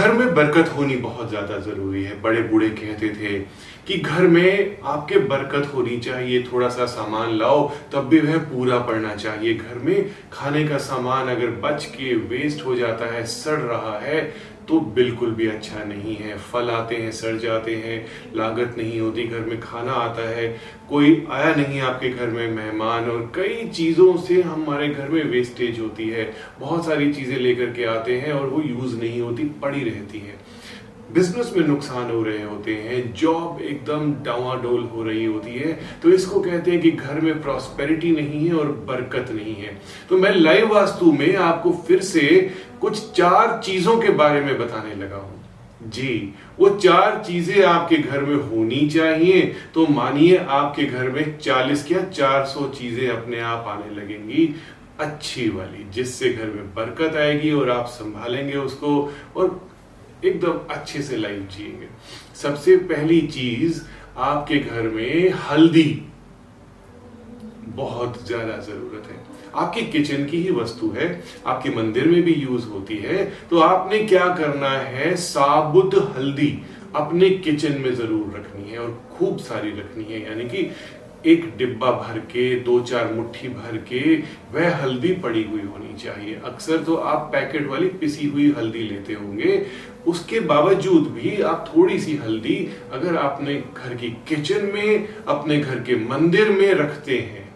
घर में बरकत होनी बहुत ज़्यादा ज़रूरी है। बड़े बूढ़े कहते थे कि घर में आपके बरकत होनी चाहिए, थोड़ा सा सामान लाओ, तब भी वह पूरा पड़ना चाहिए। घर में खाने का सामान अगर बच के वेस्ट हो जाता है, सड़ रहा है तो बिल्कुल भी अच्छा नहीं है। फल आते हैं, सड़ जाते हैं, लागत नहीं होती, घर में खाना आता है, कोई आया नहीं आपके घर में, मेहमान, और कई चीज़ों से हमारे घर में वेस्टेज होती है। बहुत सारी चीज़ें लेकर के आते हैं और वो यूज़ नहीं होती, पड़ी रहती है। बिज़नेस में नुकसान हो रहे होते हैं जॉब एकदम डावाडोल हो रही होती है तो इसको कहते हैं कि घर में प्रॉस्पेरिटी नहीं है और बरकत नहीं है। तो मैं लाइव वास्तु में आपको फिर से कुछ चार चीज़ों के बारे में बताने लगा हूँ। जी, वो चार चीज़ें आपके घर में होनी चाहिए तो मानिए आपके घर में 40 क्या 400 चीज़ें अपने आप आने लगेंगी, अच्छी वाली, जिससे घर में बरकत आएगी और आप संभालेंगे उसको, और एकदम अच्छे से लाइफ जिएँगे। सबसे पहली चीज़ आपके घर में हल्दी। बहुत ज़्यादा ज़रूरत है। आपकी किचन की ही वस्तु है। आपके मंदिर में भी यूज़ होती है। तो आपने क्या करना है? साबुत हल्दी अपने किचन में ज़रूर रखनी है और खूब सारी रखनी है। यानी कि एक डिब्बा भर के, दो चार मुट्ठी भर के, वह हल्दी पड़ी हुई होनी चाहिए। अक्सर तो आप पैकेट वाली पिसी हुई हल्दी लेते होंगे। उसके बावजूद भी आप थोड़ी सी हल्दी अगर आपने घर की किचन में, अपने घर के मंदिर में रखते हैं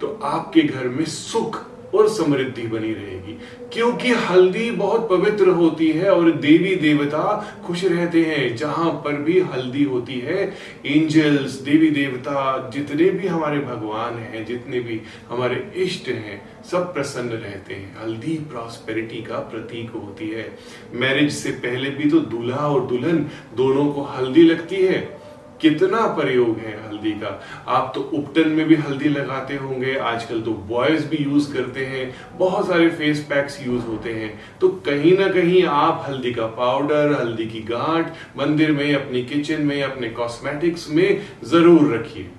तो आपके घर में सुख और समृद्धि बनी रहेगी। क्योंकि हल्दी बहुत पवित्र होती है और देवी देवता खुश रहते हैं। जहाँ पर भी हल्दी होती है एंजल्स देवी देवता, जितने भी हमारे भगवान हैं, जितने भी हमारे इष्ट हैं, सब प्रसन्न रहते हैं। हल्दी प्रॉस्पेरिटी का प्रतीक होती है। मैरिज से पहले भी तो दूल्हा और दुल्हन दोनों को हल्दी लगती है। कितना प्रयोग है हल्दी का? आप तो उपटन में भी हल्दी लगाते होंगे, आजकल तो बॉयज़ भी यूज़ करते हैं, बहुत सारे फेस पैक्स यूज़ होते हैं। तो कहीं ना कहीं आप हल्दी का पाउडर हल्दी की गांठ मंदिर में, अपनी किचन में, अपने कॉस्मेटिक्स में ज़रूर रखिए।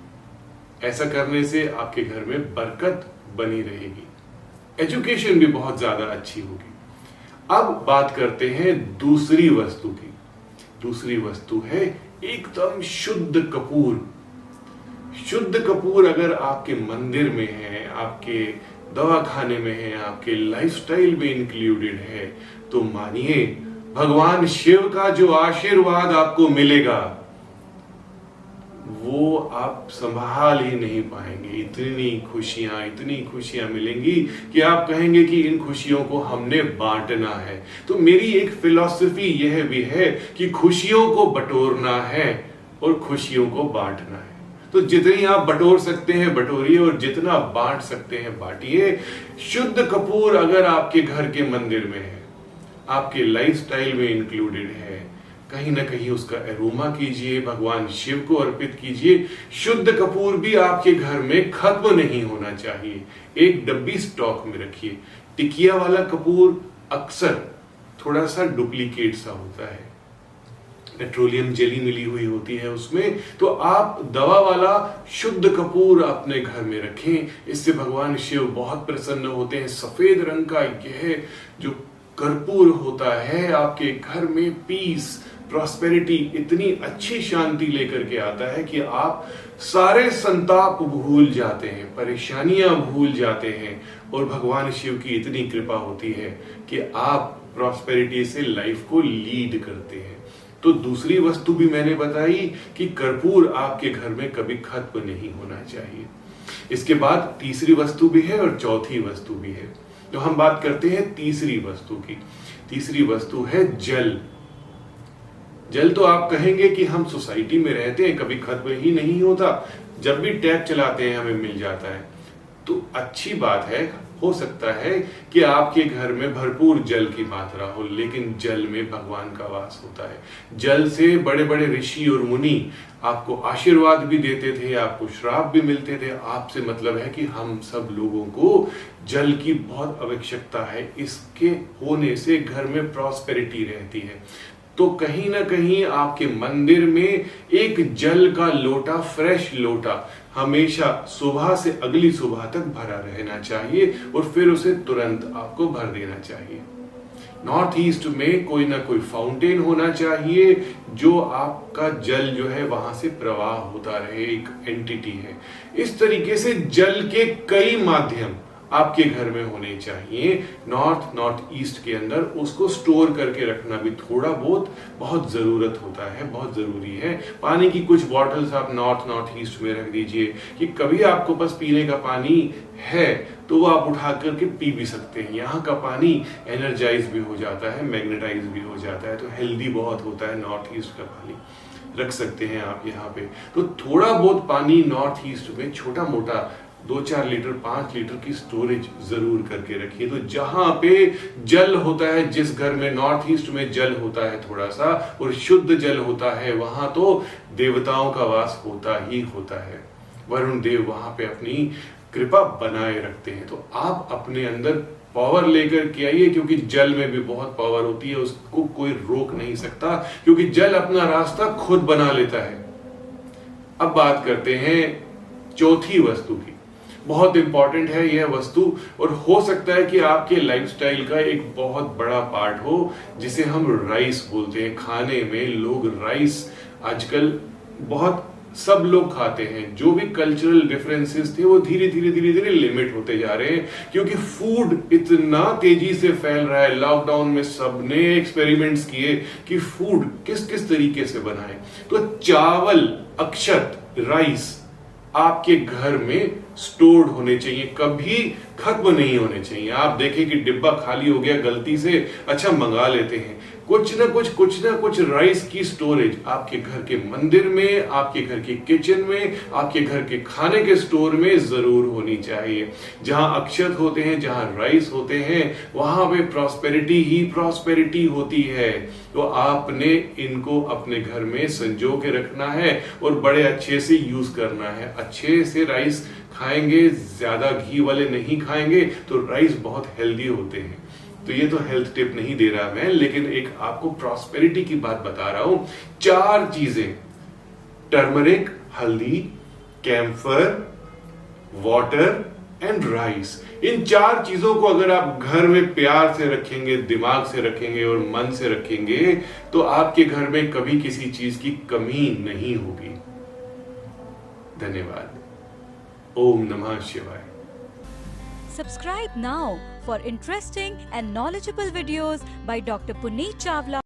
ऐसा करने से आपके घर में बरकत बनी रहेगी। एजुकेशन भी बहुत ज़्यादा अच्छी होगी। अब बात करते हैं दूसरी वस्तु की। दूसरी वस्तु है एकदम शुद्ध कपूर। शुद्ध कपूर अगर आपके मंदिर में है, आपके दवा खाने में है, आपके लाइफस्टाइल में इंक्लूडेड है तो मानिए, भगवान शिव का जो आशीर्वाद आपको मिलेगा। वो आप संभाल ही नहीं पाएँगे। इतनी खुशियाँ इतनी खुशियाँ मिलेंगी कि आप कहेंगे कि इन खुशियों को हमने बांटना है। तो मेरी एक फिलॉसफी यह भी है कि खुशियों को बटोरना है और खुशियों को बांटना है। तो जितनी आप बटोर सकते हैं, बटोरिए और जितना बांट सकते हैं, बांटिए। शुद्ध कपूर अगर आपके घर के मंदिर में है, आपके लाइफस्टाइल में इंक्लूडेड है कहीं ना कहीं उसका एरोमा कीजिए, भगवान शिव को अर्पित कीजिए। शुद्ध कपूर भी आपके घर में खत्म नहीं होना चाहिए। एक डब्बी स्टॉक में रखिए। टिकिया वाला कपूर अक्सर थोड़ा सा डुप्लीकेट सा होता है। पेट्रोलियम जेली मिली हुई होती है उसमें। तो आप दवा वाला शुद्ध कपूर अपने घर में रखें। इससे भगवान शिव बहुत प्रसन्न होते हैं। सफ़ेद रंग का यह जो कर्पूर होता है, आपके घर में पीस प्रॉस्पेरिटी इतनी अच्छी शांति लेकर के आता है कि आप सारे संताप भूल जाते हैं, परेशानियाँ भूल जाते हैं और भगवान शिव की इतनी कृपा होती है कि आप प्रॉस्पेरिटी से लाइफ को लीड करते हैं। तो दूसरी वस्तु भी मैंने बताई कि कर्पूर आपके घर में कभी खत्म नहीं होना चाहिए। इसके बाद तीसरी वस्तु भी है और चौथी वस्तु भी है। तो हम बात करते हैं तीसरी वस्तु की। तीसरी वस्तु है जल। जल तो आप कहेंगे कि हम सोसाइटी में रहते हैं, कभी खत्म ही नहीं होता। जब भी टैप चलाते हैं, हमें मिल जाता है। तो अच्छी बात है, हो सकता है कि आपके घर में भरपूर जल की मात्रा हो, लेकिन जल में भगवान का वास होता है। जल से बड़े बड़े ऋषि और मुनि आपको आशीर्वाद भी देते थे, आपको श्राप भी मिलते थे। आपसे मतलब है कि हम सब लोगों को जल की बहुत आवश्यकता है। इसके होने से घर में प्रॉस्पेरिटी रहती है। तो कहीं ना कहीं आपके मंदिर में एक जल का लोटा फ्रेश लोटा, हमेशा सुबह से अगली सुबह तक भरा रहना चाहिए और फिर उसे तुरंत आपको भर देना चाहिए। नॉर्थ ईस्ट में कोई ना कोई फाउंटेन होना चाहिए, जो आपका जल जो है वहाँ से प्रवाह होता रहे, एक एंटिटी है। इस तरीके से जल के कई माध्यम आपके घर में होने चाहिए। नॉर्थ नॉर्थ ईस्ट के अंदर उसको स्टोर करके रखना भी थोड़ा बहुत बहुत ज़रूरत होता है, बहुत ज़रूरी है। पानी की कुछ बॉटल्स आप नॉर्थ नॉर्थ ईस्ट में रख दीजिए कि कभी आपको बस पीने का पानी है तो वो आप उठा करके पी भी सकते हैं। यहाँ का पानी एनर्जाइज भी हो जाता है मैग्नेटाइज भी हो जाता है तो हेल्दी बहुत होता है नॉर्थ ईस्ट का पानी। रख सकते हैं आप यहाँ पे। तो थोड़ा बहुत पानी नॉर्थ ईस्ट में छोटा मोटा दो चार लीटर, पाँच लीटर की स्टोरेज ज़रूर करके रखिए। तो जहाँ पे जल होता है, जिस घर में नॉर्थ ईस्ट में जल होता है थोड़ा सा और शुद्ध जल होता है, वहाँ तो देवताओं का वास होता ही होता है। वरुण देव वहाँ पे अपनी कृपा बनाए रखते हैं। तो आप अपने अंदर पावर लेकर के आइए, क्योंकि जल में भी बहुत पावर होती है, उसको कोई रोक नहीं सकता, क्योंकि जल अपना रास्ता खुद बना लेता है। अब बात करते हैं चौथी वस्तु की। बहुत इंपॉर्टेंट है यह वस्तु और हो सकता है कि आपके लाइफस्टाइल का एक बहुत बड़ा पार्ट हो, जिसे हम राइस बोलते हैं। खाने में लोग राइस आजकल बहुत, सब लोग खाते हैं। जो भी कल्चरल डिफरेंसेस थे, वो धीरे धीरे धीरे धीरे लिमिट होते जा रहे हैं, क्योंकि फ़ूड इतना तेज़ी से फैल रहा है। लॉकडाउन में सबने एक्सपेरिमेंट्स किए कि फ़ूड किस किस तरीके से बनाए। तो चावल, अक्षत राइस आपके घर में स्टोर्ड होने चाहिए, कभी खत्म नहीं होने चाहिए। आप देखें कि डिब्बा खाली हो गया, गलती से अच्छा मंगा लेते हैं। कुछ ना कुछ कुछ ना कुछ राइस की स्टोरेज आपके घर के मंदिर में, आपके घर के किचन में, आपके घर के खाने के स्टोर में ज़रूर होनी चाहिए। जहाँ अक्षत होते हैं, जहाँ राइस होते हैं, वहाँ पे प्रॉस्पेरिटी ही प्रॉस्पेरिटी होती है। तो आपने इनको अपने घर में संजो के रखना है और बड़े अच्छे से यूज़ करना है। अच्छे से राइस खाएँगे, ज़्यादा घी वाले नहीं खाएँगे तो राइस बहुत हेल्दी होते हैं। तो ये तो हेल्थ टिप नहीं दे रहा मैं, लेकिन एक आपको प्रॉस्पेरिटी की बात बता रहा हूँ। चार चीज़ें। टर्मरिक हल्दी कैम्फर वाटर एंड राइस इन चार चीज़ों को अगर आप घर में प्यार से रखेंगे, दिमाग से रखेंगे और मन से रखेंगे तो आपके घर में कभी किसी चीज़ की कमी नहीं होगी। धन्यवाद। ओम नमः शिवाय। Subscribe now for interesting and knowledgeable videos by Dr. Puneet Chawla.